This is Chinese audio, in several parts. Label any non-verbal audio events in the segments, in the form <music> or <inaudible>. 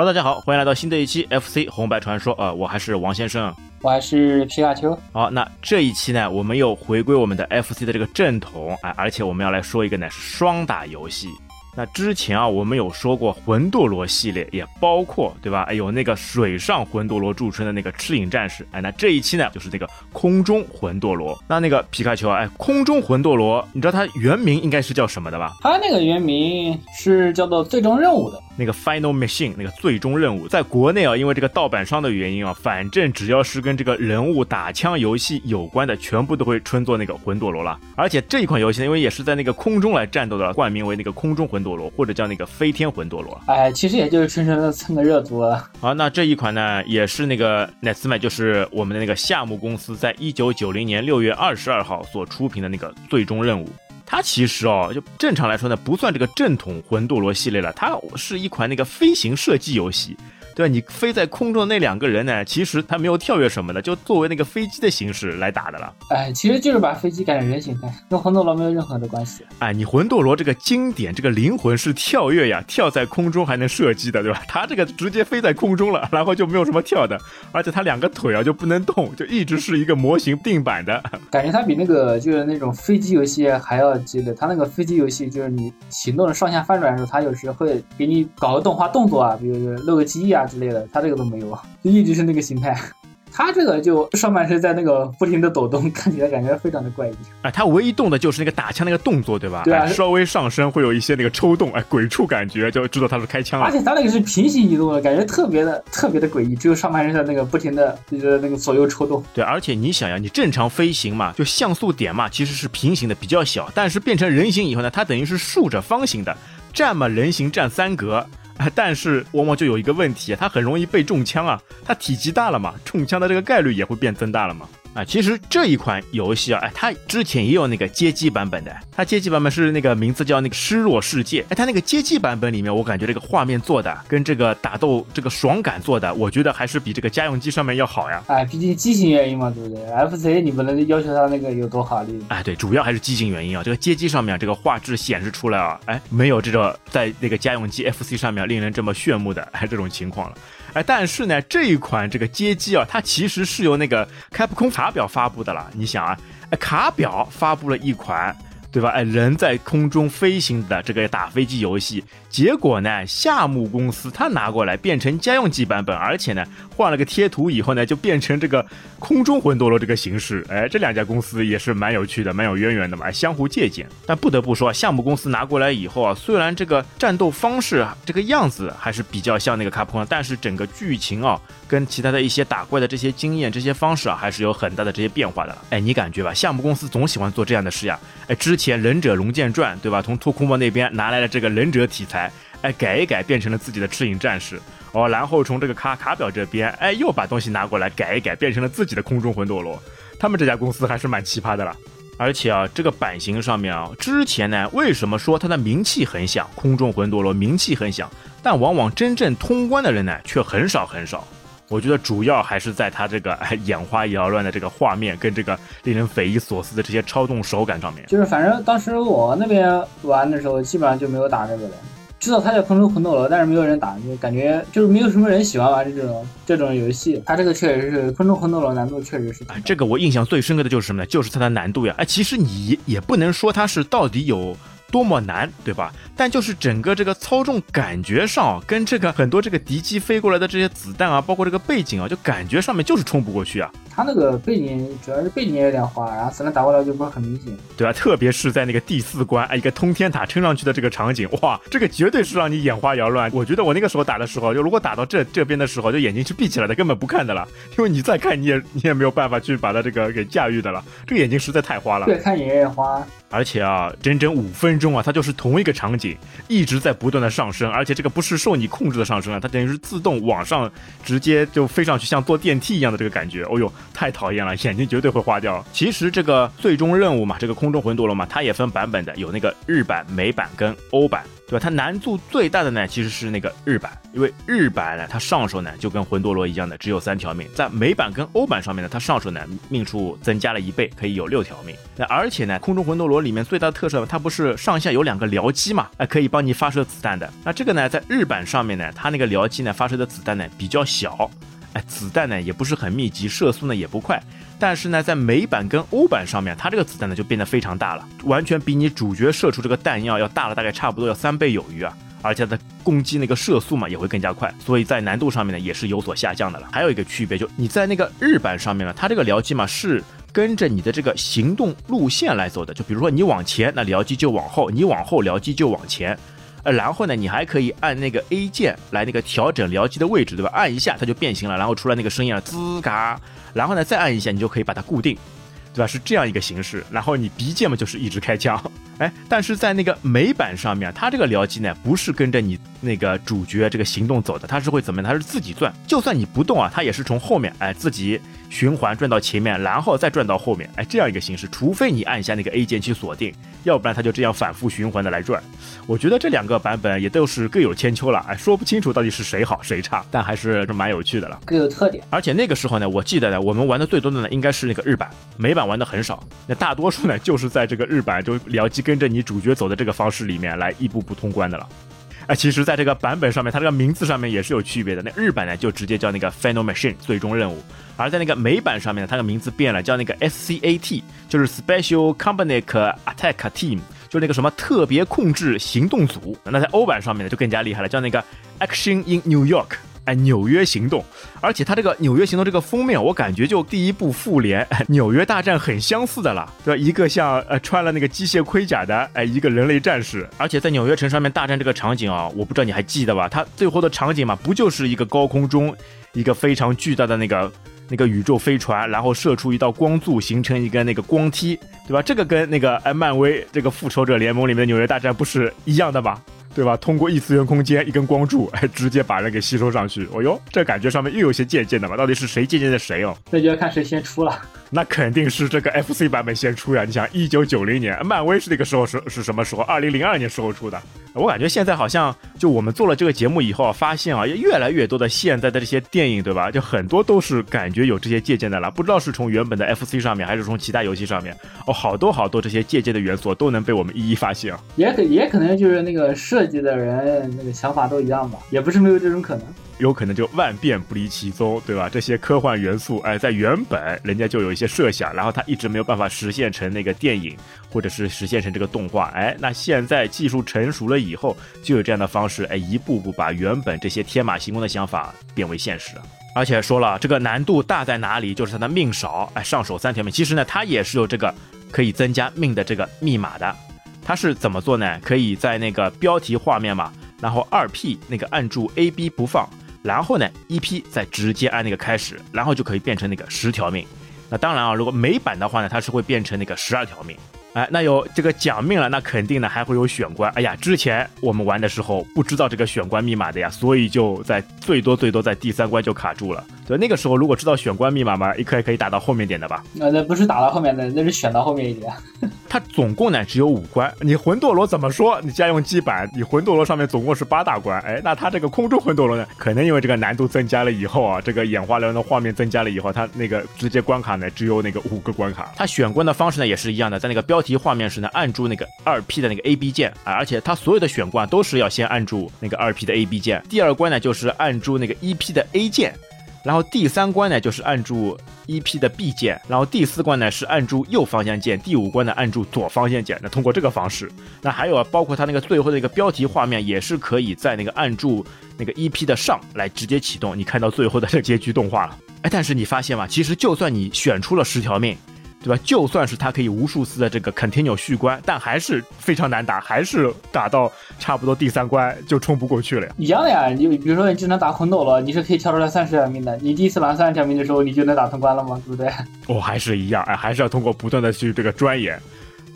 Hello，大家好，欢迎来到新的一期 FC 红白传说。呃，我还是王先生，我还是皮卡丘。好，那这一期呢，我们又回归我们的 FC 的这个正统啊，而且我们要来说一个呢是双打游戏。那之前啊，我们有说过魂斗罗系列，也包括对吧？哎，有那个水上魂斗罗著称的那个赤影战士。哎，那这一期呢，就是那个空中魂斗罗。那那个皮卡丘啊，哎，空中魂斗罗，你知道它原名应该是叫什么的吧？它那个原名是叫做最终任务的。那个 Final Mission 那个最终任务，在国内啊，因为这个盗版商的原因啊，反正只要是跟这个人物打枪游戏有关的，全部都会称作那个魂斗罗了。而且这一款游戏呢，因为也是在那个空中来战斗的，冠名为那个空中魂斗罗，或者叫那个飞天魂斗罗。哎，其实也就是纯纯的蹭个热度了。好，那这一款呢，也是那个 Netsma，就是我们的那个夏目公司在一九九零年六月二十二号所出品的那个最终任务。它其实哦，就正常来说呢，不算这个正统魂斗罗系列了，它是一款那个飞行射击游戏。对吧？你飞在空中的那两个人呢？其实他没有跳跃什么的，就作为那个飞机的形式来打的了。哎，其实就是把飞机改成人形态，跟魂斗罗没有任何的关系。哎，你魂斗罗这个经典，这个灵魂是跳跃呀，跳在空中还能射击的，对吧？他这个直接飞在空中了，然后就没有什么跳的，而且他两个腿啊就不能动，就一直是一个模型定版的。感觉他比那个就是那种飞机游戏还要激烈。他那个飞机游戏就是你行动上下翻转的时候，他有时会给你搞个动画动作啊，比如说露个机翼啊之类的，他这个都没有，就一直是那个形态。他这个就上半身在那个不停的抖动，看起来感觉非常的怪异。哎，他唯一动的就是那个打枪那个动作，对吧？对啊，稍微上身会有一些那个抽动，哎，鬼畜感觉，就知道他是开枪了。而且他那个是平行移动的，感觉特别的特别的诡异，只有上半身在那个不停的就是那个左右抽动。对，而且你想呀，你正常飞行嘛，就像素点嘛，其实是平行的，比较小。但是变成人形以后呢，它等于是竖着方形的，站嘛人形站三格。<laughs> 但是往往就有一个问题，它很容易被中枪啊，它体积大了嘛，中枪的这个概率也会变增大了嘛。啊，其实这一款游戏啊，哎，它之前也有那个街机版本的，它街机版本是那个名字叫那个失落世界，哎，它那个街机版本里面，我感觉这个画面做的跟这个打斗这个爽感做的，我觉得还是比这个家用机上面要好呀。哎，毕竟机型原因嘛，对不对？FC 你不能要求它那个有多好力。哎，对，主要还是机型原因啊，这个街机上面这个画质显示出来啊，哎，没有这个在那个家用机 FC 上面令人这么炫目的哎这种情况了。哎，但是呢，这一款这个街机啊，它其实是由那个开普空卡表发布的了。你想啊，哎，卡表发布了一款。对吧？哎，人在空中飞行的这个打飞机游戏，结果呢，夏目公司他拿过来变成家用机版本，而且呢，换了个贴图以后呢，就变成这个空中魂斗罗这个形式。哎，这两家公司也是蛮有趣的，蛮有渊源的嘛，相互借鉴。但不得不说，夏目公司拿过来以后啊，虽然这个战斗方式啊这个样子还是比较像那个卡普空，但是整个剧情啊，跟其他的一些打怪的这些经验、这些方式啊，还是有很大的这些变化的。哎，你感觉吧？夏目公司总喜欢做这样的事呀。哎，之前《忍者龙剑传》对吧？从托库莫那边拿来了这个忍者题材，哎，改一改变成了自己的赤影战士哦。然后从这个卡卡表这边，哎，又把东西拿过来改一改，变成了自己的空中魂斗罗。他们这家公司还是蛮奇葩的了。而且啊，这个版型上面啊，之前呢，为什么说它的名气很响？空中魂斗罗名气很响，但往往真正通关的人呢，却很少很少。我觉得主要还是在它这个眼花缭乱的这个画面跟这个令人匪夷所思的这些操纵手感上面。就是反正当时我那边玩的时候，基本上就没有打这个的。知道它叫空中魂斗罗，但是没有人打，就感觉就是没有什么人喜欢玩这种这种游戏。它这个确实是空中魂斗罗难度确实是。哎，这个我印象最深刻的就是什么呢？就是它的难度呀。哎，其实你也不能说它是到底有。多么难，对吧？但就是整个这个操纵感觉上，跟这个很多这个敌机飞过来的这些子弹啊，包括这个背景啊，就感觉上面就是冲不过去啊。它那个背景主要是背景也有点花，然后子弹打过来就不是很明显，对吧？特别是在那个第四关，哎，一个通天塔撑上去的这个场景，哇，这个绝对是让你眼花缭乱。我觉得我那个时候打的时候，就如果打到这这边的时候，就眼睛是闭起来的，根本不看的了，因为你再看你也你也没有办法去把它这个给驾驭的了，这个眼睛实在太花了，越看眼越花。而且啊，整整五分钟啊，它就是同一个场景，一直在不断的上升，而且这个不是受你控制的上升啊，它等于是自动往上，直接就飞上去，像坐电梯一样的这个感觉。哦呦，太讨厌了，眼睛绝对会花掉。其实这个最终任务嘛，这个空中魂斗罗嘛，它也分版本的，有那个日版、美版跟欧版。对吧？它难度最大的呢，其实是那个日版，因为日版呢，它上手呢就跟魂斗罗一样的，只有三条命。在美版跟欧版上面呢，它上手呢命数增加了一倍，可以有六条命。那而且呢，空中魂斗罗里面最大的特色，它不是上下有两个僚机嘛？哎，可以帮你发射子弹的。那这个呢，在日版上面呢，它那个僚机呢发射的子弹呢比较小，哎，子弹呢也不是很密集，射速呢也不快。但是呢，在美版跟欧版上面，它这个子弹呢就变得非常大了，完全比你主角射出这个弹药要大了，大概差不多要三倍有余啊！而且它的攻击那个射速嘛也会更加快，所以在难度上面呢也是有所下降的了。还有一个区别就你在那个日版上面呢，它这个僚机嘛是跟着你的这个行动路线来走的，就比如说你往前，那僚机就往后；你往后，僚机就往前。呃，然后呢，你还可以按那个 A 键来那个调整僚机的位置，对吧？按一下它就变形了，然后出来那个声音啊，滋嘎。然后呢，再按一下，你就可以把它固定，对吧？是这样一个形式。然后你 B 键嘛，就是一直开枪。<laughs> 哎，但是在那个美版上面，它这个僚机呢，不是跟着你那个主角这个行动走的，它是会怎么样？它是自己转，就算你不动啊，它也是从后面哎自己循环转到前面，然后再转到后面，哎这样一个形式。除非你按下那个 A 键去锁定，要不然它就这样反复循环的来转。我觉得这两个版本也都是各有千秋了，哎说不清楚到底是谁好谁差，但还是蛮有趣的了，各有特点。而且那个时候呢，我记得呢，我们玩的最多的呢应该是那个日版，美版玩的很少。那大多数呢就是在这个日版就僚机跟着你主角走的这个方式里面来一步步通关的了。哎，其实，在这个版本上面，它这个名字上面也是有区别的。那日版呢，就直接叫那个 Final Machine 最终任务；而在那个美版上面呢，它的名字变了，叫那个 SCAT，就是 Special companic Attack Team，就那个什么特别控制行动组。那在欧版上面呢，就更加厉害了，叫那个 Action in New York。哎，纽约行动，而且它这个纽约行动这个封面，我感觉就第一部复联 <laughs> 纽约大战很相似的了，对吧？一个像呃穿了那个机械盔甲的哎一个人类战士，而且在纽约城上面大战这个场景啊，我不知道你还记得吧？它最后的场景嘛，不就是一个高空中一个非常巨大的那个那个宇宙飞船，然后射出一道光柱，形成一个那个光梯，对吧？这个跟那个哎漫威这个复仇者联盟里面的纽约大战不是一样的吗？对吧？通过异次元空间一根光柱，哎，直接把人给吸收上去。哦哟，这感觉上面又有些借鉴的吧？到底是谁借鉴的谁哦？那就要看谁先出了。那肯定是这个 FC 版本先出呀！你想，一九九零年，漫威是那个时候是是什么时候？二零零二年时候出的。我感觉现在好像就我们做了这个节目以后，发现啊，越来越多的现在的这些电影，对吧？就很多都是感觉有这些借鉴的了。不知道是从原本的 FC 上面，还是从其他游戏上面，哦，好多好多这些借鉴的元素都能被我们一一发现。也可也可能就是那个设计的人那个想法都一样吧，也不是没有这种可能。有可能就万变不离其宗，对吧？这些科幻元素，哎，在原本人家就有一些设想，然后他一直没有办法实现成那个电影，或者是实现成这个动画，哎，那现在技术成熟了以后，就有这样的方式，哎，一步步把原本这些天马行空的想法变为现实。而且说了，这个难度大在哪里？就是它的命少，哎，上手三条命。其实呢，它也是有这个可以增加命的这个密码的。它是怎么做呢？可以在那个标题画面嘛，然后二 P 那个按住 A B 不放。然后呢一 P 再直接按那个开始，然后就可以变成那个十条命。那当然啊，如果美版的话呢，它是会变成那个十二条命。哎，那有这个奖命了，那肯定呢还会有选关。哎呀，之前我们玩的时候不知道这个选关密码的呀，所以就在最多最多在第三关就卡住了。所以，那个时候如果知道选关密码嘛，一可以可以打到后面点的吧？那那不是打到后面的，那是选到后面一点。它总共呢只有五关，你魂斗罗怎么说？你家用机版，你魂斗罗上面总共是八大关，哎，那它这个空中魂斗罗呢，可能因为这个难度增加了以后啊，这个眼花缭乱的画面增加了以后，它那个直接关卡呢只有那个五个关卡。它选关的方式呢也是一样的，在那个标标题画面时呢按住那个二 P 的那个 A B 键啊，而且它所有的选关都是要先按住那个二 P 的 A B 键，第二关呢就是按住那个一 P 的 A 键。然后第三关呢，就是按住 EP 的 B 键，然后第四关呢是按住右方向键，第五关呢按住左方向键。那通过这个方式，那还有啊，包括它那个最后的一个标题画面，也是可以在那个按住那个 EP 的上来直接启动，你看到最后的这结局动画了。哎，但是你发现吗？其实就算你选出了十条命。对吧？就算是它可以无数次的这个 continue 续关，但还是非常难打，还是打到差不多第三关就冲不过去了呀。一样的呀，你比如说你只能打魂斗罗，你是可以跳出来三十条命的。你第一次拿三十条命的时候，你就能打通关了吗？对不对？<laughs> 哦，还是一样，哎，还是要通过不断的去这个钻研。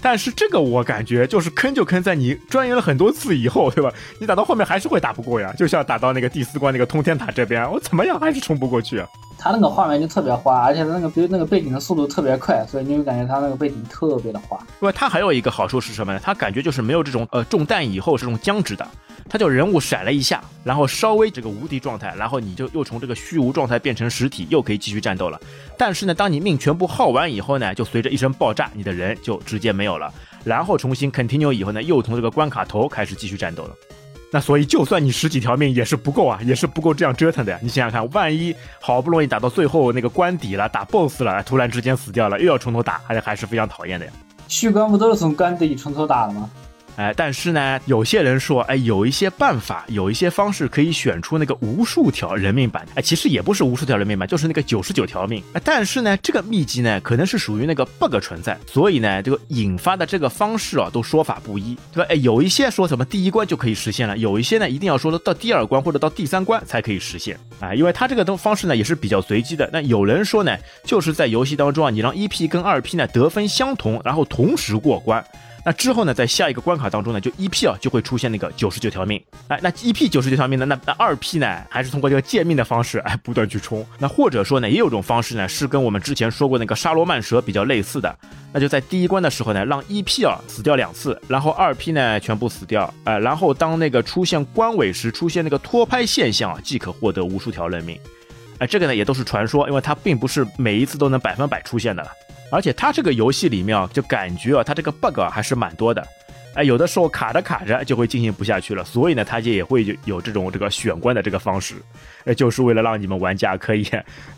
但是这个我感觉就是坑就坑在你钻研了很多次以后，对吧？<laughs> 你打到后面还是会打不过呀，就像打到那个第四关那个通天塔这边，我怎么样还是冲不过去啊。它那个画面就特别花，而且它那个背那个背景的速度特别快，所以你会感觉它那个背景特别的花。因为它还有一个好处是什么呢？它感觉就是没有这种呃中弹以后是这种僵直的，它就人物闪了一下，然后稍微这个无敌状态，然后你就又从这个虚无状态变成实体，又可以继续战斗了。但是呢，当你命全部耗完以后呢，就随着一声爆炸，你的人就直接没有了，然后重新 continue 以后呢，又从这个关卡头开始继续战斗了。那所以，就算你十几条命也是不够啊，也是不够这样折腾的呀。你想想看，万一好不容易打到最后那个关底了，打 BOSS 了，突然之间死掉了，又要从头打，还是还是非常讨厌的呀。续关不都是从关底从头打的吗？哎，但是呢，有些人说，哎，有一些办法，有一些方式可以选出那个无数条人命版。哎，其实也不是无数条人命版，就是那个九十九条命。哎，但是呢，这个秘籍呢，可能是属于那个 bug 存在，所以呢，这个引发的这个方式啊，都说法不一，对吧？哎，有一些说什么第一关就可以实现了，有一些呢，一定要说到第二关或者到第三关才可以实现。啊，因为它这个东方式呢，也是比较随机的。那有人说呢，就是在游戏当中啊，你让一 P 跟二 P 呢得分相同，然后同时过关。那之后呢，在下一个关卡当中呢，就一 P 啊就会出现那个九十九条命，哎，那一 P 九十九条命呢，那那二 P 呢，还是通过这个借命的方式，哎，不断去冲。那或者说呢，也有种方式呢，是跟我们之前说过那个沙罗曼蛇比较类似的，那就在第一关的时候呢，让一 P 啊死掉两次，然后二 P 呢全部死掉，哎，然后当那个出现关尾时出现那个拖拍现象啊，即可获得无数条人命，哎，这个呢也都是传说，因为它并不是每一次都能百分百出现的，而且它这个游戏里面啊，就感觉啊，它这个 bug 还是蛮多的。哎，有的时候卡着卡着就会进行不下去了，所以呢，它就也会有这种这个选关的这个方式，哎，就是为了让你们玩家可以，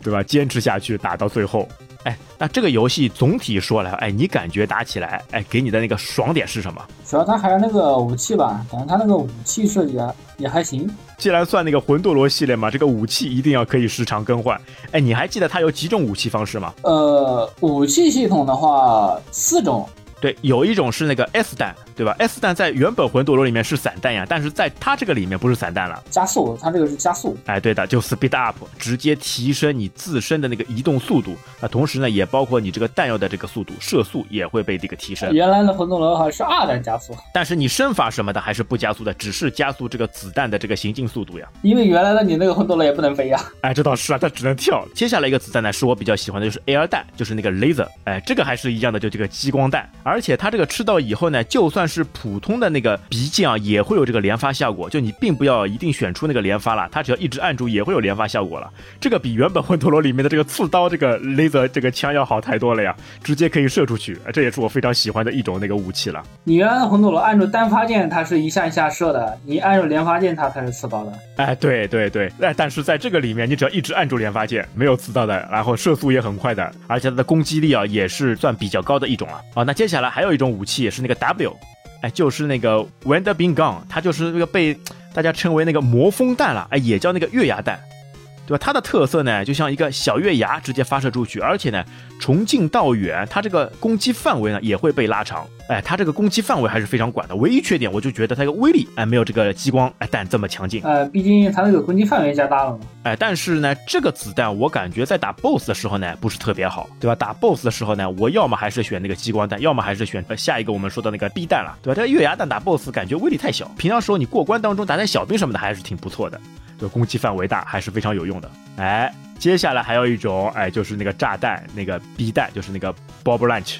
对吧，坚持下去打到最后。哎，那这个游戏总体说来，哎，你感觉打起来，哎，给你的那个爽点是什么？主要它还是那个武器吧，感觉它那个武器设计啊也还行。既然算那个魂斗罗系列嘛，这个武器一定要可以时常更换。哎，你还记得它有几种武器方式吗？呃，武器系统的话，四种。对，有一种是那个 S 弹，对吧？S 弹在原本魂斗罗里面是散弹呀，但是在它这个里面不是散弹了，加速，它这个是加速。哎，对的，就 speed up，直接提升你自身的那个移动速度。那同时呢，也包括你这个弹药的这个速度，射速也会被这个提升。原来的魂斗罗好像是二弹加速，但是你身法什么的还是不加速的，只是加速这个子弹的这个行进速度呀。因为原来的你那个魂斗罗也不能飞呀。哎，这倒是啊，它只能跳。接下来一个子弹呢，是我比较喜欢的，就是 air 弹，就是那个 laser。哎，这个还是一样的，就这个激光弹，而且它这个吃。到以后呢，就算是普通的那个鼻剑啊，也会有这个连发效果。就你并不要一定选出那个连发了，它只要一直按住也会有连发效果了。这个比原本魂斗罗里面的这个刺刀这个雷泽这个枪要好太多了呀，直接可以射出去。这也是我非常喜欢的一种那个武器了。你原来的魂斗罗按住单发键，它是一下一下射的；你按住连发键，它才是刺刀的。哎，对对对，哎，但是在这个里面，你只要一直按住连发键，没有刺刀的，然后射速也很快的，而且它的攻击力啊也是算比较高的一种了。啊，那接下来下来还有一种武器也是那个 W。哎，就是那个 w e n d e r Bean Gun，它就是那个被大家称为那个魔风弹了，哎，也叫那个月牙弹。对吧？它的特色呢，就像一个小月牙直接发射出去，而且呢，从近到远，它这个攻击范围呢也会被拉长。哎，它这个攻击范围还是非常广的。唯一缺点，我就觉得它这个威力，哎，没有这个激光哎弹这么强劲。呃，毕竟它那个攻击范围加大了嘛。哎，但是呢，这个子弹我感觉在打 BOSS 的时候呢，不是特别好，对吧？打 BOSS 的时候呢，我要么还是选那个激光弹，要么还是选呃下一个我们说的那个 B 弹了，对吧？这个月牙弹打 BOSS 感觉威力太小，平常时候你过关当中打点小兵什么的还是挺不错的。就攻击范围大，还是非常有用的。哎，接下来还有一种，哎，就是那个炸弹，那个 B 弹，就是那个 Bob Lunch。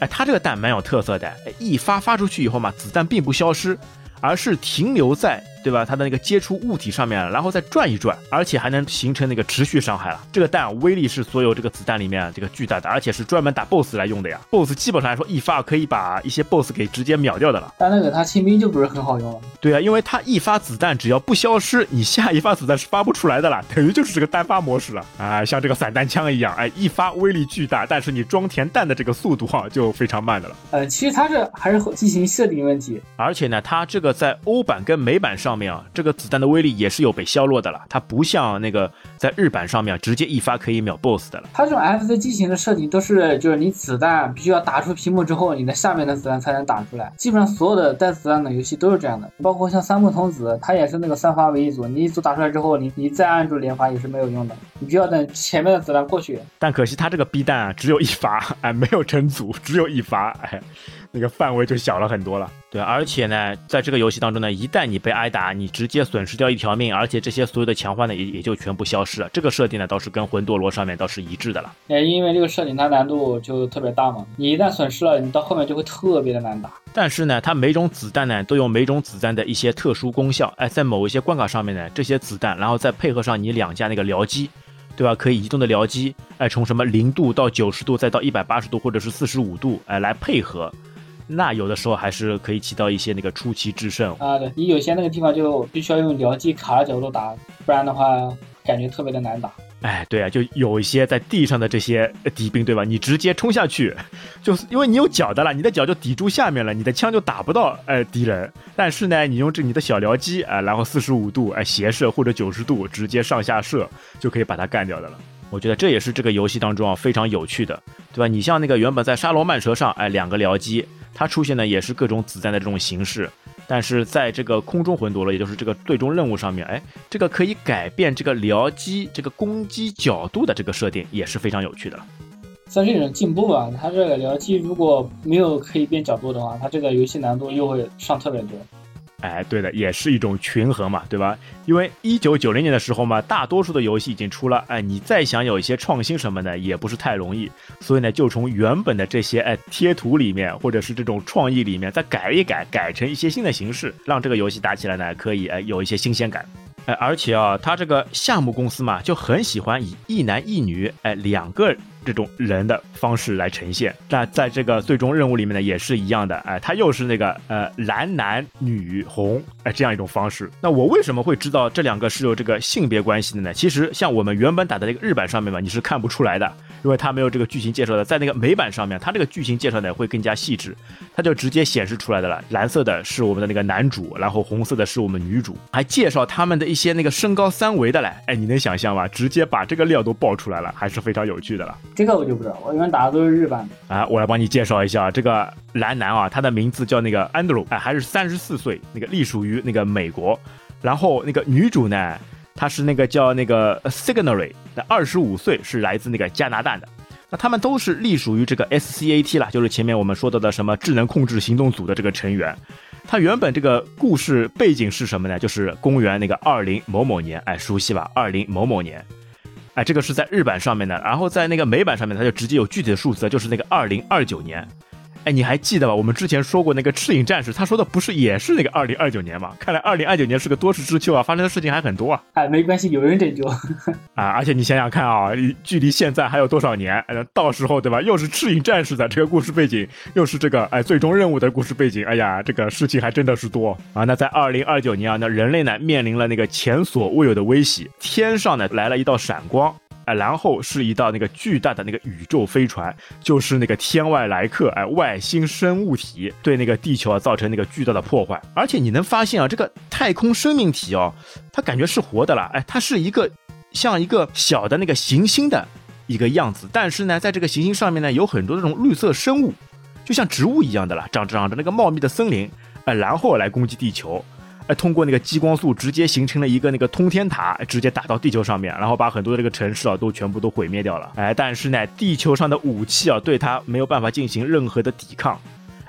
哎，它这个弹蛮有特色的，哎，一发发出去以后嘛，子弹并不消失，而是停留在。对吧？它的那个接触物体上面，然后再转一转，而且还能形成那个持续伤害了。这个弹威力是所有这个子弹里面这个巨大的，而且是专门打 BOSS 来用的呀。BOSS 基本上来说一发可以把一些 BOSS 给直接秒掉的了。但那个它清兵就不是很好用了。对啊，因为它一发子弹只要不消失，你下一发子弹是发不出来的了，等于就是这个单发模式了啊，像这个散弹枪一样，哎，一发威力巨大，但是你装填弹的这个速度哈就非常慢的了。呃，其实它这还是进行设定问题，而且呢，它这个在欧版跟美版上上面啊，这个子弹。的威力也是有被削弱的了，它不像那个在日版上面直接一发可以秒 BOSS 的了。它这种 FC 机型的设计都是，就是你子弹必须要打出屏幕之后，你的下面的子弹才能打出来。基本上所有的带子弹的游戏都是这样的，包括像三木童子，它也是那个三发为一组，你一组打出来之后，你你再按住连发也是没有用的，你必须要等前面的子弹过去。但可惜它这个 B 弹啊，只有一发，哎，没有成组，只有一发，哎。那个范围就小了很多了，对，而且呢，在这个游戏当中呢，一旦你被挨打打，你直接损失掉一条命，而且这些所有的强化呢也也就全部消失了。这个设定呢倒是跟魂斗罗上面倒是一致的了。哎，因为这个设定它难度就特别大嘛，你一旦损失了，你到后面就会特别的难打。但是呢，它每种子弹呢都有每种子弹的一些特殊功效。哎，在某一些关卡上面呢，这些子弹，然后再配合上你两架那个僚机。对吧？可以移动的僚机，哎，从什么零度到九十度，再到一百八十度或者是四十五度，哎，来配合，那有的时候还是可以起到一些那个出奇制胜啊。对你有些那个地方就必须要用僚机卡着角度打，不然的话感觉特别的难打。哎，对啊，就有一些在地上的这些敌兵，对吧？你直接冲下去，就是因为你有脚的了，你的脚就抵住下面了，你的枪就打不到哎敌人。但是呢，你用这你的小僚机啊，然后四十五度哎斜射或者九十度直接上下射，就可以把它干掉的了。我觉得这也是这个游戏当中啊非常有趣的，对吧？你像那个原本在沙罗曼蛇上哎两个僚机，它出现的也是各种子弹的这种形式。但是在这个空中魂夺了，也就是这个最终任务上面，哎，这个可以改变这个僚机这个攻击角度的这个设定也是非常有趣的，算是一种进步吧。它这个僚机如果没有可以变角度的话，它这个游戏难度又会上特别多。哎，对的，也是一种权衡嘛，对吧？因为一九九零年的时候嘛，大多数的游戏已经出了，哎，你再想有一些创新什么的，也不是太容易。所以呢，就从原本的这些哎贴图里面，或者是这种创意里面再改一改，改成一些新的形式，让这个游戏打起来呢，可以哎有一些新鲜感。哎，而且啊，他这个项目公司嘛，就很喜欢以一男一女哎两个。这种人的方式来呈现，那在这个最终任务里面呢，也是一样的，哎，他又是那个呃蓝男女红哎这样一种方式。那我为什么会知道这两个是有这个性别关系的呢？其实像我们原本打的那个日版上面嘛，你是看不出来的，因为它没有这个剧情介绍的。在那个美版上面，它这个剧情介绍呢会更加细致，它就直接显示出来的了。蓝色的是我们的那个男主，然后红色的是我们女主，还介绍他们的一些那个身高三维的嘞。哎，你能想象吗？直接把这个料都爆出来了，还是非常有趣的了。这个我就不知道，我一般打的都是日版的啊。我来帮你介绍一下这个蓝男啊，他的名字叫那个 Andrew，，哎，还是三十四岁，那个隶属于那个美国。然后那个女主呢，她是那个叫那个 Signary，那二十五岁，是来自那个加拿大的。那他们都是隶属于这个 SCAT 了，就是前面我们说到的什么智能控制行动组的这个成员。他原本这个故事背景是什么呢？就是公元那个二零某某年，哎，熟悉吧？二零某某年。哎，这个是在日版上面的，然后在那个美版上面，它就直接有具体的数字，就是那个二零二九年。哎，你还记得吧？我们之前说过那个赤影战士，他说的不是也是那个二零二九年吗？看来二零二九年是个多事之秋啊，发生的事情还很多啊。哎，没关系，有人拯救 <laughs> 啊！而且你想想看啊，距离现在还有多少年？呃到时候对吧？又是赤影战士的这个故事背景，又是这个哎最终任务的故事背景。哎呀，这个事情还真的是多啊！那在二零二九年啊，那人类呢面临了那个前所未有的威胁，天上呢来了一道闪光。哎，然后是一道那个巨大的那个宇宙飞船，就是那个天外来客，哎，外星生物体对那个地球啊造成那个巨大的破坏。而且你能发现啊，这个太空生命体哦，它感觉是活的了，哎，它是一个像一个小的那个行星的一个样子，但是呢，在这个行星上面呢，有很多这种绿色生物，就像植物一样的了，长着长着那个茂密的森林，哎，然后来攻击地球。通过那个激光束直接形成了一个那个通天塔，直接打到地球上面，然后把很多的这个城市啊都全部都毁灭掉了。哎，但是呢，地球上的武器啊对它没有办法进行任何的抵抗。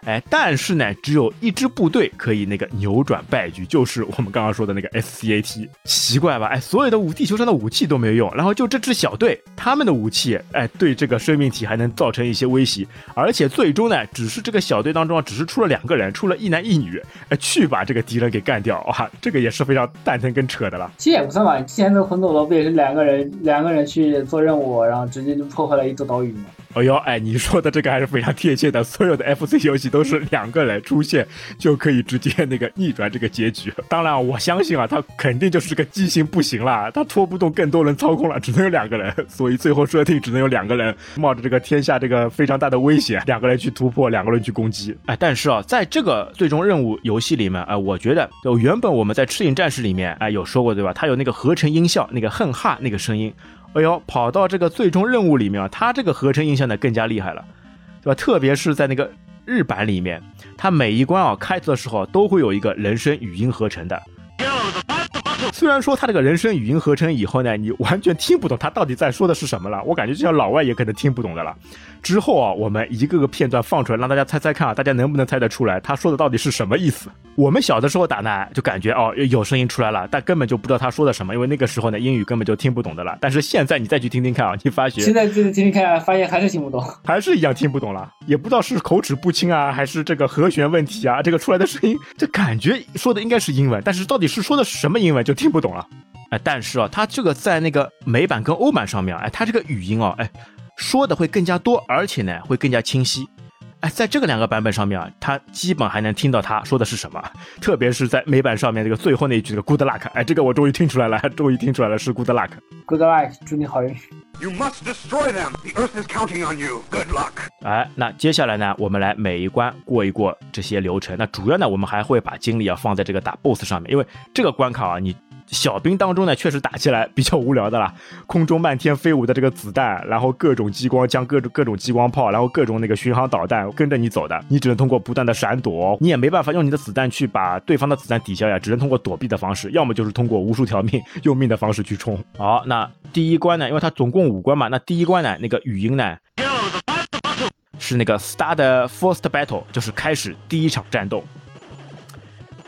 哎，但是呢，只有一支部队可以那个扭转败局，就是我们刚刚说的那个 SCAT。奇怪吧？哎，所有的武地球上的武器都没有用，然后就这支小队，他们的武器，哎，对这个生命体还能造成一些威胁，而且最终呢，只是这个小队当中啊，只是出了两个人，出了一男一女，哎，去把这个敌人给干掉哇，这个也是非常蛋疼跟扯的了。其实也不算吧，之前的魂斗罗不也是两个人，两个人去做任务，然后直接就破坏了一座岛屿吗？哎呦，哎，你说的这个还是非常贴切的。所有的 FC 游戏都是两个人出现 <laughs> 就可以直接那个逆转这个结局。当然，我相信啊，他肯定就是个机型不行了，他拖不动更多人操控了，只能有两个人。<laughs> 所以最后设定只能有两个人冒着这个天下这个非常大的危险，两个人去突破，两个人去攻击。哎，但是啊，在这个最终任务游戏里面，哎，我觉得就原本我们在赤影战士里面，哎，有说过对吧？它有那个合成音效，那个哼哈那个声音。哎呦，跑到这个最终任务里面啊，它这个合成印象呢更加厉害了，对吧？特别是在那个日版里面，它每一关啊开头的时候都会有一个人声语音合成的。虽然说他这个人声语音合成以后呢，你完全听不懂他到底在说的是什么了，我感觉就像老外也可能听不懂的了。之后啊，我们一个个片段放出来，让大家猜猜看啊，大家能不能猜得出来他说的到底是什么意思？我们小的时候打呢，就感觉哦有声音出来了，但根本就不知道他说的什么，因为那个时候呢英语根本就听不懂的了。但是现在你再去听听看啊，你发现现在就是听听看，发现还是听不懂，<laughs> 还是一样听不懂了，也不知道是口齿不清啊，还是这个和弦问题啊，这个出来的声音，这感觉说的应该是英文，但是到底是说的什么英文就听不懂了。哎，但是啊，它这个在那个美版跟欧版上面，哎，它这个语音哦，哎。说的会更加多，而且呢会更加清晰。哎，在这个两个版本上面啊，他基本还能听到他说的是什么。特别是在美版上面这个最后那一句这个 Good luck，哎，这个我终于听出来了，<laughs> 终于听出来了是 Good luck。Good luck，祝你好运。You must destroy them. The Earth is counting on you. Good luck。哎，那接下来呢，我们来每一关过一过这些流程。那主要呢，我们还会把精力啊放在这个打 BOSS 上面，因为这个关卡啊，你。小兵当中呢，确实打起来比较无聊的啦。空中漫天飞舞的这个子弹，然后各种激光枪、各种各种激光炮，然后各种那个巡航导弹跟着你走的，你只能通过不断的闪躲，你也没办法用你的子弹去把对方的子弹抵消呀，只能通过躲避的方式，要么就是通过无数条命用命的方式去冲。好，那第一关呢，因为它总共五关嘛，那第一关呢，那个语音呢，是那个 Start First Battle，就是开始第一场战斗。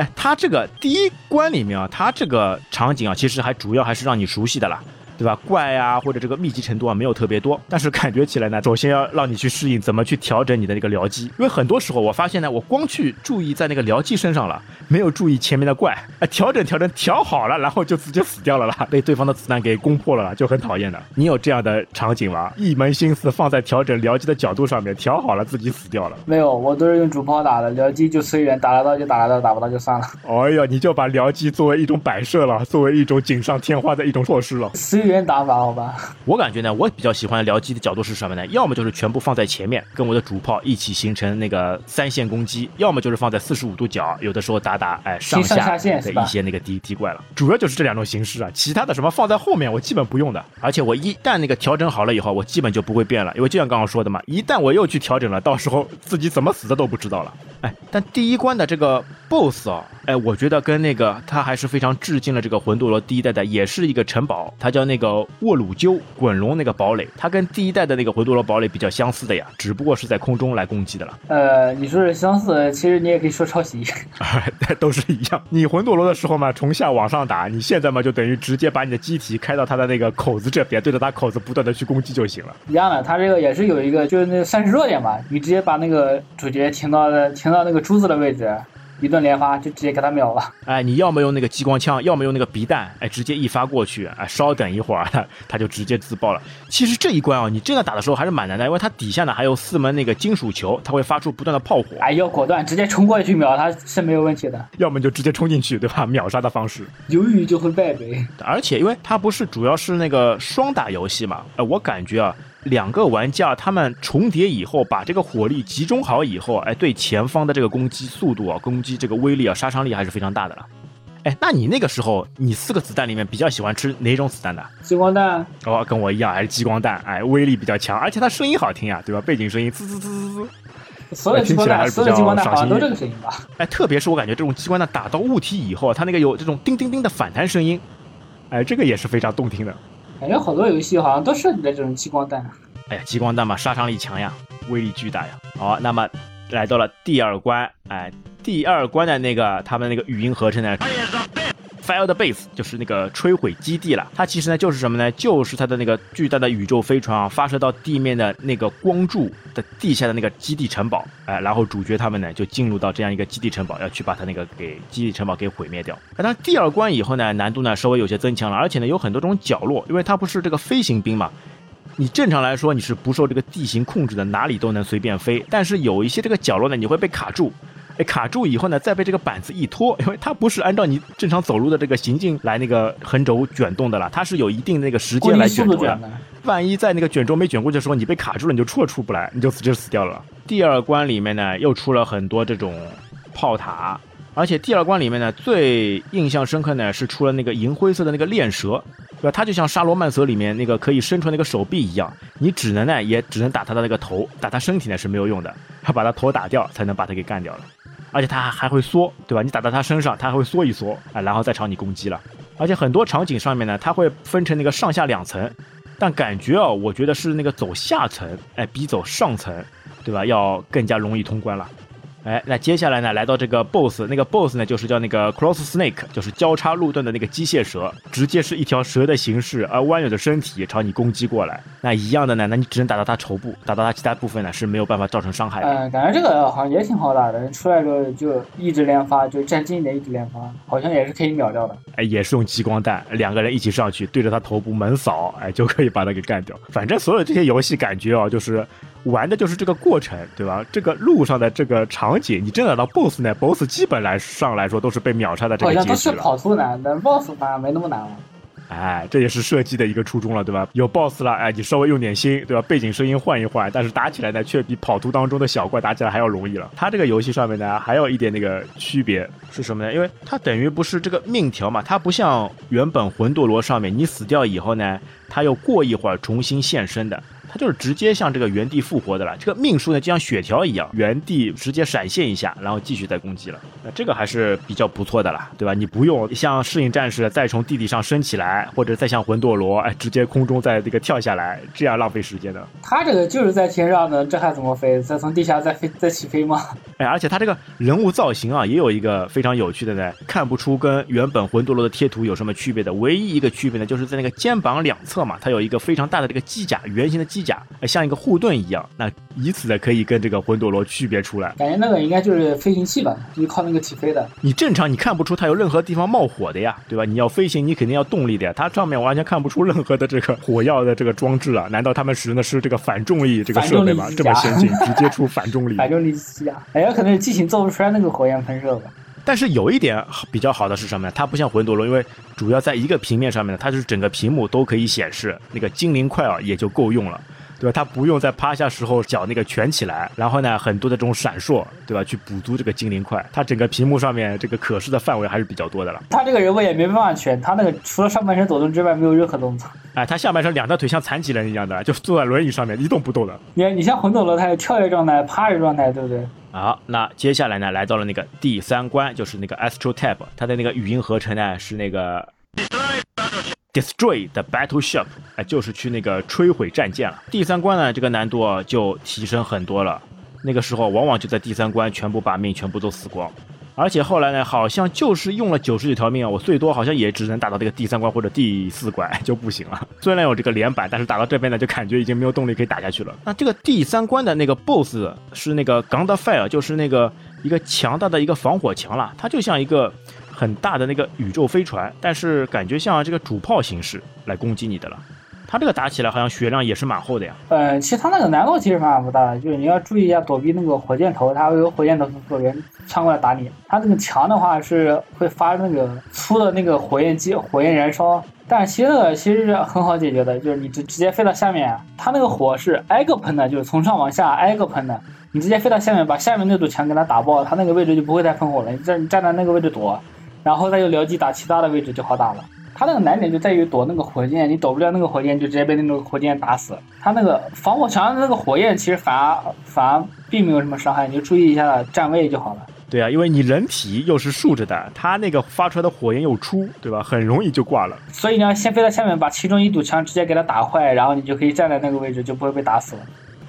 哎，它这个第一关里面啊，它这个场景啊，其实还主要还是让你熟悉的啦。对吧？怪啊，或者这个密集程度啊，没有特别多，但是感觉起来呢，首先要让你去适应怎么去调整你的那个僚机，因为很多时候我发现呢，我光去注意在那个僚机身上了，没有注意前面的怪，哎，调整调整调好了，然后就直接死掉了啦，<laughs> 被对方的子弹给攻破了啦，就很讨厌的。你有这样的场景吗？一门心思放在调整僚机的角度上面，调好了自己死掉了？没有，我都是用主炮打的，僚机就随缘，打得到就打得到，打不到就算了。哎呀，你就把僚机作为一种摆设了，作为一种锦上添花的一种措施了。随缘打法，好吧。我感觉呢，我比较喜欢僚机的角度是什么呢？要么就是全部放在前面，跟我的主炮一起形成那个三线攻击；要么就是放在四十五度角，有的时候打打哎上下的一些那个敌敌怪了。主要就是这两种形式啊，其他的什么放在后面我基本不用的。而且我一旦那个调整好了以后，我基本就不会变了，因为就像刚刚说的嘛，一旦我又去调整了，到时候自己怎么死的都不知道了。哎，但第一关的这个 BOSS 啊，哎，我觉得跟那个他还是非常致敬了这个魂斗罗第一代的，也是一个城堡，它叫那个沃鲁鸠滚龙那个堡垒，它跟第一代的那个魂斗罗堡垒比较相似的呀，只不过是在空中来攻击的了。呃，你说是相似，其实你也可以说抄袭，<laughs> 都是一样。你魂斗罗的时候嘛，从下往上打，你现在嘛就等于直接把你的机体开到它的那个口子这边，对着它口子不断的去攻击就行了。一样的，它这个也是有一个，就是那个算是弱点吧，你直接把那个主角停到了停。到那个珠子的位置，一顿连发就直接给他秒了。<laughs> 哎，你要么用那个激光枪，要么用那个鼻弹，哎，直接一发过去，哎，稍等一会儿，<laughs> 他就直接自爆了。其实这一关啊，你真的打的时候还是蛮难的，因为它底下呢还有四门那个金属球，它会发出不断的炮火。哎，要果断，直接冲过去秒他是没有问题的。要么就直接冲进去，对吧？<laughs> 秒杀的方式，犹豫就会败北。而且因为它不是主要是那个双打游戏嘛，呃，我感觉啊。两个玩家他们重叠以后，把这个火力集中好以后，哎，对前方的这个攻击速度啊，攻击这个威力啊，杀伤力还是非常大的了。哎，那你那个时候，你四个子弹里面比较喜欢吃哪种子弹的？激光弹。哦，跟我一样，还是激光弹。哎，威力比较强，而且它声音好听呀，对吧？背景声音滋滋滋滋滋。所有激光弹，所有激光弹好像都这个声音吧？哎，特别是我感觉这种激光弹打到物体以后，它那个有这种叮叮叮的反弹声音，哎，这个也是非常动听的。感觉好多游戏好像都设计的这种激光弹。哎呀，激光弹嘛，杀伤力强呀，威力巨大呀。好，那么来到了第二关，哎，第二关的那个他们那个语音合成呢，Fire the Base 就是那个摧毁基地了。它其实呢就是什么呢？就是它的那个巨大的宇宙飞船啊，发射到地面的那个光柱的地下的那个基地城堡，哎，然后主角他们呢就进入到这样一个基地城堡，要去把它那个给基地城堡给毁灭掉。当然，第二关以后呢，难度呢稍微有些增强了，而且呢有很多种角落，因为它不是这个飞行兵嘛。你正常来说你是不受这个地形控制的，哪里都能随便飞。但是有一些这个角落呢，你会被卡住。哎，卡住以后呢，再被这个板子一拖，因为它不是按照你正常走路的这个行进来那个横轴卷动的了，它是有一定那个时间来卷动的。万一在那个卷轴没卷过去的时候，你被卡住了，你就出也出不来，你就死就死掉了。第二关里面呢，又出了很多这种炮塔，而且第二关里面呢，最印象深刻呢是出了那个银灰色的那个链蛇。对吧？它就像沙罗曼蛇里面那个可以伸出那个手臂一样，你只能呢，也只能打它的那个头，打它身体呢是没有用的，要把它头打掉才能把它给干掉了。而且它还还会缩，对吧？你打到它身上，它还会缩一缩啊，然后再朝你攻击了。而且很多场景上面呢，它会分成那个上下两层，但感觉啊，我觉得是那个走下层，哎，比走上层，对吧？要更加容易通关了。哎，那接下来呢，来到这个 BOSS，那个 BOSS 呢，就是叫那个 Cross Snake，就是交叉路段的那个机械蛇，直接是一条蛇的形式，而弯扭的身体朝你攻击过来。那一样的呢，那你只能打到它头部，打到它其他部分呢是没有办法造成伤害的。嗯，感觉这个好像也挺好打的，出来之后就一直连发，就站近一点一直连发，好像也是可以秒掉的。哎，也是用激光弹，两个人一起上去，对着它头部猛扫，哎，就可以把它给干掉。反正所有这些游戏感觉啊，就是玩的就是这个过程，对吧？这个路上的这个场景，你真的到 BOSS 呢，BOSS 基本来上来说都是被秒杀的这好像都是个结局了。跑图难，但 BOSS 反而没那么难了。哎，这也是设计的一个初衷了，对吧？有 BOSS 了，哎，你稍微用点心，对吧？背景声音换一换，但是打起来呢，却比跑图当中的小怪打起来还要容易了。它这个游戏上面呢，还有一点那个区别是什么呢？因为它等于不是这个命条嘛，它不像原本魂斗罗上面，你死掉以后呢，它又过一会儿重新现身的。它就是直接像这个原地复活的了，这个命数呢就像血条一样，原地直接闪现一下，然后继续再攻击了。那这个还是比较不错的啦，对吧？你不用像适应战士再从地底上升起来，或者再像魂斗罗，哎，直接空中再这个跳下来，这样浪费时间的。他这个就是在天上的，这还怎么飞？再从地下再飞再起飞吗？<laughs> 哎，而且它这个人物造型啊，也有一个非常有趣的呢，看不出跟原本魂斗罗的贴图有什么区别的。唯一一个区别呢，就是在那个肩膀两侧嘛，它有一个非常大的这个机甲，圆形的机甲，哎像一个护盾一样。那以此呢，可以跟这个魂斗罗区别出来。感觉那个应该就是飞行器吧，就是靠那个起飞的。你正常你看不出它有任何地方冒火的呀，对吧？你要飞行，你肯定要动力的呀。它上面完全看不出任何的这个火药的这个装置啊。难道他们使用的是这个反重力这个设备吗这么先进，直接出反重力。<laughs> 反重力机甲，哎，有可能是机型做不出来那个火焰喷射吧。但是有一点比较好的是什么呢？它不像魂斗罗，因为主要在一个平面上面呢，它就是整个屏幕都可以显示，那个精灵块啊也就够用了。对吧？它不用在趴下时候脚那个蜷起来，然后呢，很多的这种闪烁，对吧？去补足这个精灵块，它整个屏幕上面这个可视的范围还是比较多的了。他这个人物也没办法蜷，他那个除了上半身抖动之外，没有任何动作。哎，他下半身两条腿像残疾人一样的，就坐在轮椅上面一动不动的。你你像魂斗罗，它有跳跃状态、趴着状态，对不对？好，那接下来呢，来到了那个第三关，就是那个 Astro Tab，它的那个语音合成呢是那个 Destroy the Battleship，哎，就是去那个摧毁战舰了。第三关呢，这个难度就提升很多了。那个时候往往就在第三关全部把命全部都死光，而且后来呢，好像就是用了九十九条命啊，我最多好像也只能打到这个第三关或者第四关 <laughs> 就不行了。虽然有这个连板，但是打到这边呢，就感觉已经没有动力可以打下去了。那这个第三关的那个 BOSS 是那个 Gunda Fire，就是那个一个强大的一个防火墙了，它就像一个。很大的那个宇宙飞船，但是感觉像这个主炮形式来攻击你的了。它这个打起来好像血量也是蛮厚的呀。呃，其实它那个难度其实蛮不大的，就是你要注意一下躲避那个火箭头，它会有火箭头从左边穿过来打你。它那个墙的话是会发那个粗的那个火焰机火焰燃烧，但其实那个其实是很好解决的，就是你直直接飞到下面，它那个火是挨个喷的，就是从上往下挨个喷的。你直接飞到下面，把下面那堵墙给它打爆，它那个位置就不会再喷火了。你站你站在那个位置躲。然后再用僚机打其他的位置就好打了。它那个难点就在于躲那个火箭，你躲不了那个火箭，就直接被那个火箭打死。它那个防火墙的那个火焰其实反而反而并没有什么伤害，你就注意一下站位就好了。对啊，因为你人体又是竖着的，它那个发出来的火焰又粗，对吧？很容易就挂了。所以你要先飞到下面，把其中一堵墙直接给它打坏，然后你就可以站在那个位置，就不会被打死了。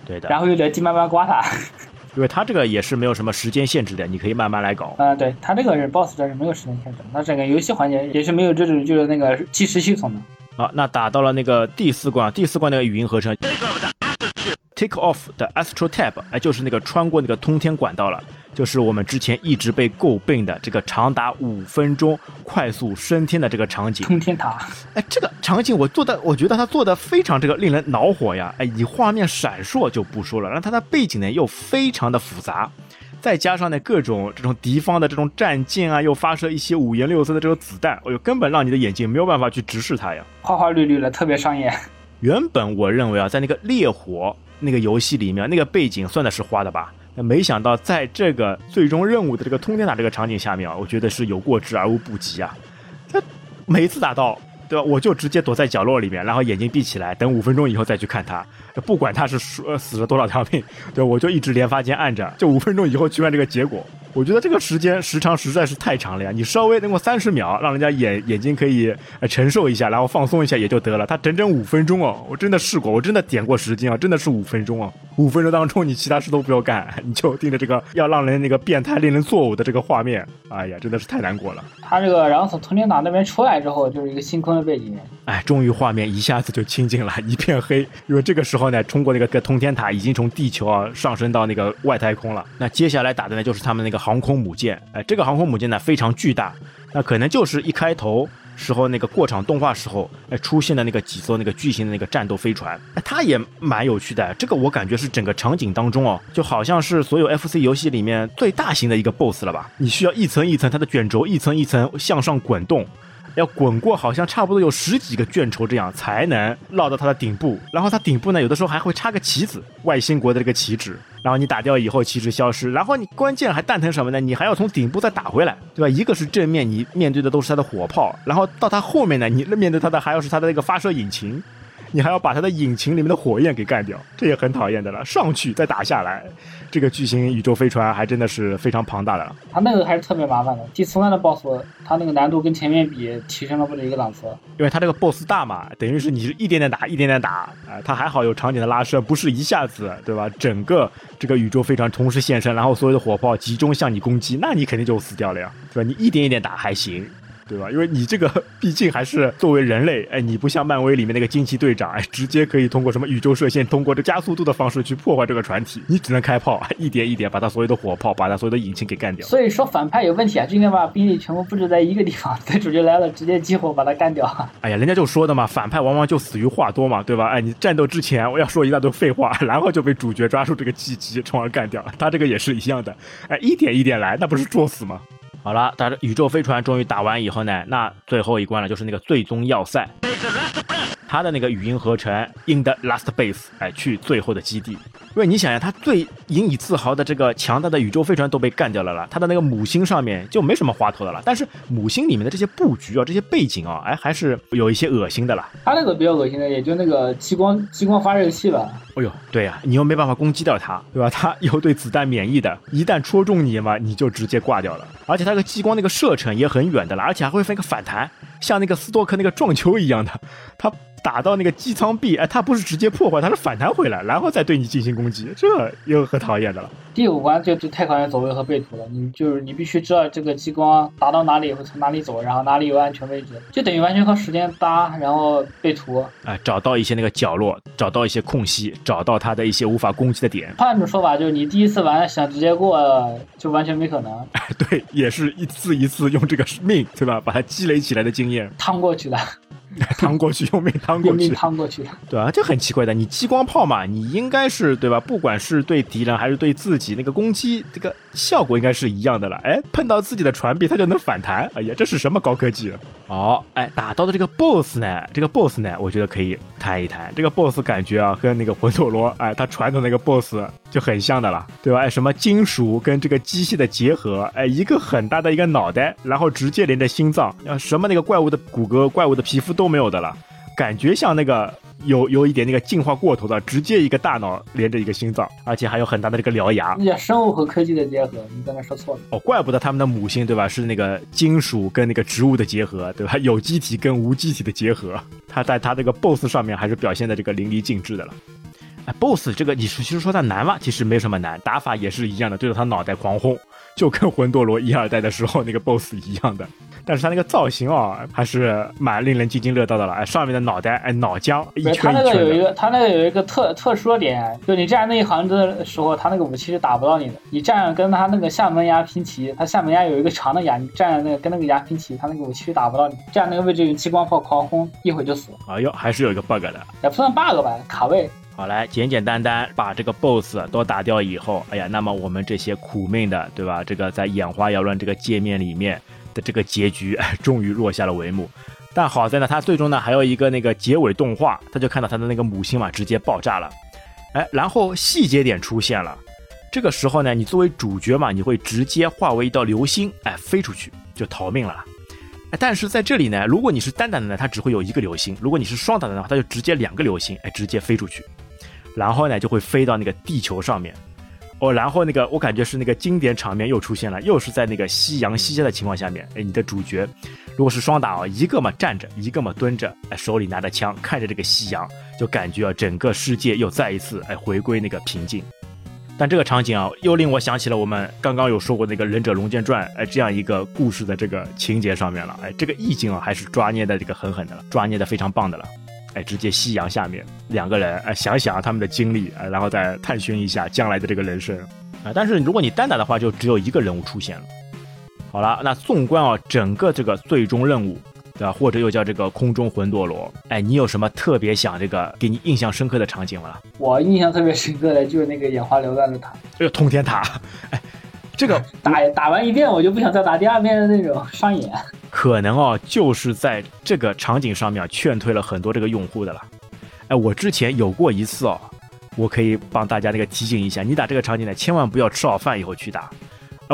对的。然后用僚机慢慢刮它。因为它这个也是没有什么时间限制的，你可以慢慢来搞。啊、呃，对，它这个是 BOSS 这是没有时间限制，它整个游戏环节也是没有这种就是那个计时系统的。好，那打到了那个第四关，第四关那个语音合成，Take off 的 Astro Tab，哎，就是那个穿过那个通天管道了，就是我们之前一直被诟病的这个长达五分钟快速升天的这个场景。通天塔，哎，这个场景我做的，我觉得他做的非常这个令人恼火呀！哎，以画面闪烁就不说了，然后它的背景呢又非常的复杂。再加上呢，各种这种敌方的这种战舰啊，又发射一些五颜六色的这种子弹，哎呦，根本让你的眼睛没有办法去直视它呀，花花绿绿的，特别伤眼。原本我认为啊，在那个烈火那个游戏里面，那个背景算的是花的吧？那没想到在这个最终任务的这个通天塔这个场景下面啊，我觉得是有过之而无不及啊。他每次打到。对吧？我就直接躲在角落里面，然后眼睛闭起来，等五分钟以后再去看他。就不管他是死死了多少条命，对，我就一直连发间按着，就五分钟以后去看这个结果。我觉得这个时间时长实在是太长了呀！你稍微能够三十秒，让人家眼眼睛可以呃承受一下，然后放松一下也就得了。他整整五分钟哦，我真的试过，我真的点过时间啊，真的是五分钟啊！五分钟当中你其他事都不要干，<laughs> 你就盯着这个要让人那个变态、令人作呕的这个画面，哎呀，真的是太难过了。他这个然后从通天塔那边出来之后，就是一个星空的背景。哎，终于画面一下子就清静了，<laughs> 一片黑。因为这个时候呢，通过那个个通天塔已经从地球啊上升到那个外太空了。那接下来打的呢就是他们那个航空母舰。哎，这个航空母舰呢非常巨大，那可能就是一开头时候那个过场动画时候哎出现的那个几艘那个巨型的那个战斗飞船，哎，它也蛮有趣的。这个我感觉是整个场景当中哦，就好像是所有 FC 游戏里面最大型的一个 BOSS 了吧？你需要一层一层它的卷轴一层一层向上滚动。要滚过，好像差不多有十几个卷轴这样才能落到它的顶部。然后它顶部呢，有的时候还会插个旗子，外星国的这个旗帜。然后你打掉以后，旗帜消失。然后你关键还蛋疼什么呢？你还要从顶部再打回来，对吧？一个是正面，你面对的都是它的火炮。然后到它后面呢，你面对它的还要是它的那个发射引擎。你还要把它的引擎里面的火焰给干掉，这也很讨厌的了。上去再打下来，这个巨型宇宙飞船还真的是非常庞大的了。它那个还是特别麻烦的。第四关的 BOSS，它那个难度跟前面比提升了不止一个档次。因为它这个 BOSS 大嘛，等于是你是一点点打，一点点打，啊，它还好有场景的拉伸，不是一下子，对吧？整个这个宇宙飞船同时现身，然后所有的火炮集中向你攻击，那你肯定就死掉了呀，对吧？你一点一点打还行。对吧？因为你这个毕竟还是作为人类，哎，你不像漫威里面那个惊奇队长，哎，直接可以通过什么宇宙射线，通过这加速度的方式去破坏这个船体，你只能开炮，一点一点把它所有的火炮，把它所有的引擎给干掉。所以说反派有问题啊，就应该把兵力全部布置在一个地方，等主角来了直接激活把它干掉。哎呀，人家就说的嘛，反派往往就死于话多嘛，对吧？哎，你战斗之前我要说一大堆废话，然后就被主角抓住这个契机，从而干掉。他这个也是一样的，哎，一点一点来，那不是作死吗？好了，打着宇宙飞船终于打完以后呢，那最后一关了，就是那个最终要塞。他的那个语音合成 in the last base，哎，去最后的基地。因为你想想，他最引以自豪的这个强大的宇宙飞船都被干掉了了，他的那个母星上面就没什么花头的了。但是母星里面的这些布局啊，这些背景啊，哎，还是有一些恶心的了。他那个比较恶心的，也就那个激光激光发射器吧。哎呦，对呀，你又没办法攻击掉它，对吧？它又对子弹免疫的，一旦戳中你嘛，你就直接挂掉了。而且它个激光那个射程也很远的了，而且还会分个反弹，像那个斯多克那个撞球一样的，它。打到那个机舱壁，哎，它不是直接破坏，它是反弹回来，然后再对你进行攻击，这又很讨厌的了。第五关就就太考验走位和背图了，你就是你必须知道这个激光打到哪里会从哪里走，然后哪里有安全位置，就等于完全靠时间搭，然后背图，哎，找到一些那个角落，找到一些空隙，找到它的一些无法攻击的点。换一种说法就是你第一次玩想直接过，就完全没可能。哎，<laughs> 对，也是一次一次用这个命，对吧？把它积累起来的经验，<laughs> 趟过去的。趟过去用命趟过去，趟过去，对啊，这很奇怪的。你激光炮嘛，你应该是对吧？不管是对敌人还是对自己，那个攻击这个效果应该是一样的了。哎，碰到自己的船壁，它就能反弹。哎呀，这是什么高科技？哦，哎，打到的这个 BOSS 呢？这个 BOSS 呢？我觉得可以谈一谈。这个 BOSS 感觉啊，跟那个魂斗罗，哎，它传统那个 BOSS 就很像的了，对吧？哎，什么金属跟这个机械的结合，哎，一个很大的一个脑袋，然后直接连着心脏，啊，什么那个怪物的骨骼、怪物的皮肤都没有的了。感觉像那个有有一点那个进化过头的，直接一个大脑连着一个心脏，而且还有很大的这个獠牙。生物和科技的结合，你刚才说错了。哦，怪不得他们的母星对吧？是那个金属跟那个植物的结合，对吧？<laughs> 有机体跟无机体的结合，他在他这个 BOSS 上面还是表现的这个淋漓尽致的了。哎，BOSS 这个你其实说它难吗？其实没什么难，打法也是一样的，对着他脑袋狂轰，就跟魂斗罗一二代的时候那个 BOSS 一样的。但是它那个造型啊，还是蛮令人津津乐道的了。哎，上面的脑袋，哎，脑浆一圈一圈的。它那个有一个，它那个有一个特特殊的点，就你站那一行的时候，它那个武器是打不到你的。你站跟它那个下门牙平齐，它下门牙有一个长的牙，你站那个跟那个牙平齐，它那个武器是打不到你。站那个位置用激光炮狂轰，一会就死。哎呦，还是有一个 bug 的。也不算 bug 吧，卡位。好来，简简单单把这个 boss 都打掉以后，哎呀，那么我们这些苦命的，对吧？这个在眼花缭乱这个界面里面。的这个结局终于落下了帷幕，但好在呢，他最终呢还有一个那个结尾动画，他就看到他的那个母星嘛直接爆炸了，哎，然后细节点出现了，这个时候呢，你作为主角嘛，你会直接化为一道流星，哎，飞出去就逃命了，哎，但是在这里呢，如果你是单打的呢，它只会有一个流星；如果你是双打的话，它就直接两个流星，哎，直接飞出去，然后呢就会飞到那个地球上面。哦，然后那个我感觉是那个经典场面又出现了，又是在那个夕阳西下的情况下面，哎，你的主角如果是双打哦，一个嘛站着，一个嘛蹲着，哎，手里拿着枪，看着这个夕阳，就感觉啊整个世界又再一次哎回归那个平静。但这个场景啊，又令我想起了我们刚刚有说过那个《忍者龙剑传》哎这样一个故事的这个情节上面了，哎，这个意境啊还是抓捏的这个狠狠的了，抓捏的非常棒的了。哎，直接夕阳下面两个人，哎，想想他们的经历，哎，然后再探寻一下将来的这个人生，啊，但是如果你单打的话，就只有一个人物出现了。好了，那纵观啊整个这个最终任务，对吧？或者又叫这个空中魂斗罗，哎，你有什么特别想这个给你印象深刻的场景吗？我印象特别深刻的就是那个眼花缭乱的塔，这个通天塔，哎，<laughs> 这个打打完一遍我就不想再打第二遍的那种，上瘾。可能哦，就是在这个场景上面劝退了很多这个用户的了。哎，我之前有过一次哦，我可以帮大家那个提醒一下，你打这个场景呢，千万不要吃好饭以后去打。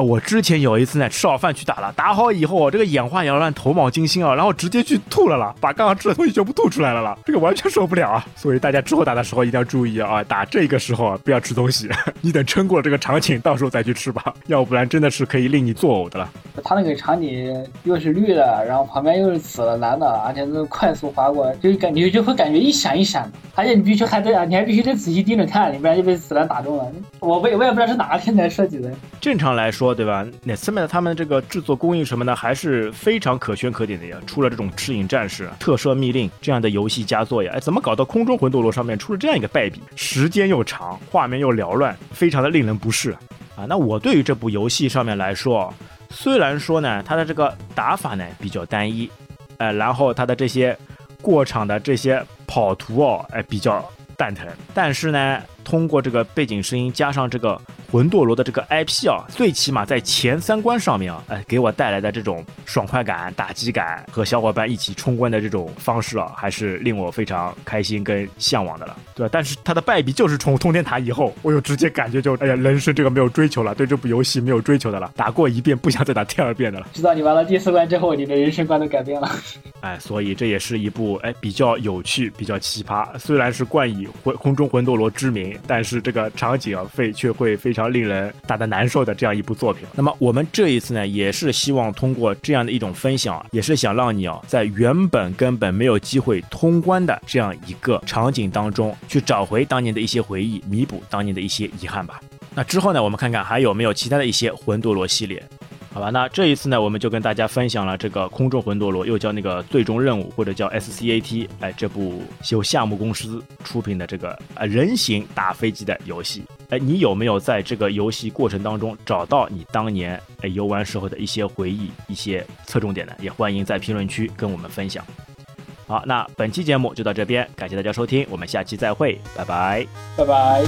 我之前有一次呢，吃好饭去打了，打好以后，这个眼花缭乱、头脑惊心啊，然后直接去吐了啦，把刚刚吃的东西全部吐出来了啦，这个完全受不了啊！所以大家之后打的时候一定要注意啊，打这个时候啊不要吃东西，<laughs> 你等撑过了这个场景，到时候再去吃吧，要不然真的是可以令你作呕的了。他那个场景又是绿的，然后旁边又是紫的、蓝的，而且是快速划过，就感觉就会感觉一闪一闪的，而且你必须还得，你还必须得仔细盯着看，你不然就被子弹打中了。我我我也不知道是哪个天才设计的。正常来说，对吧？那下面的他们这个制作工艺什么的还是非常可圈可点的呀。出了这种赤影战士、特摄密令这样的游戏佳作呀，哎，怎么搞到空中魂斗罗上面出了这样一个败笔？时间又长，画面又缭乱，非常的令人不适啊。那我对于这部游戏上面来说，虽然说呢，他的这个打法呢比较单一，哎，然后他的这些过场的这些跑图哦，哎，比较蛋疼，但是呢，通过这个背景声音加上这个。魂斗罗的这个 IP 啊，最起码在前三关上面啊，哎，给我带来的这种爽快感、打击感和小伙伴一起冲关的这种方式啊，还是令我非常开心跟向往的了，对吧？但是它的败笔就是从通天塔以后，我就直接感觉就，哎呀，人生这个没有追求了，对这部游戏没有追求的了，打过一遍不想再打第二遍的了。直到你玩了第四关之后，你的人生观都改变了。<laughs> 哎，所以这也是一部哎比较有趣、比较奇葩，虽然是冠以魂空中魂斗罗之名，但是这个场景啊，非却会非。常令人打得难受的这样一部作品。那么我们这一次呢，也是希望通过这样的一种分享，也是想让你啊，在原本根本没有机会通关的这样一个场景当中，去找回当年的一些回忆，弥补当年的一些遗憾吧。那之后呢，我们看看还有没有其他的一些魂斗罗系列。好吧，那这一次呢，我们就跟大家分享了这个空中魂斗罗，又叫那个最终任务，或者叫 SCAT，哎，这部由夏目公司出品的这个呃人形打飞机的游戏。哎，你有没有在这个游戏过程当中找到你当年哎游玩时候的一些回忆、一些侧重点呢？也欢迎在评论区跟我们分享。好，那本期节目就到这边，感谢大家收听，我们下期再会，拜拜，拜拜。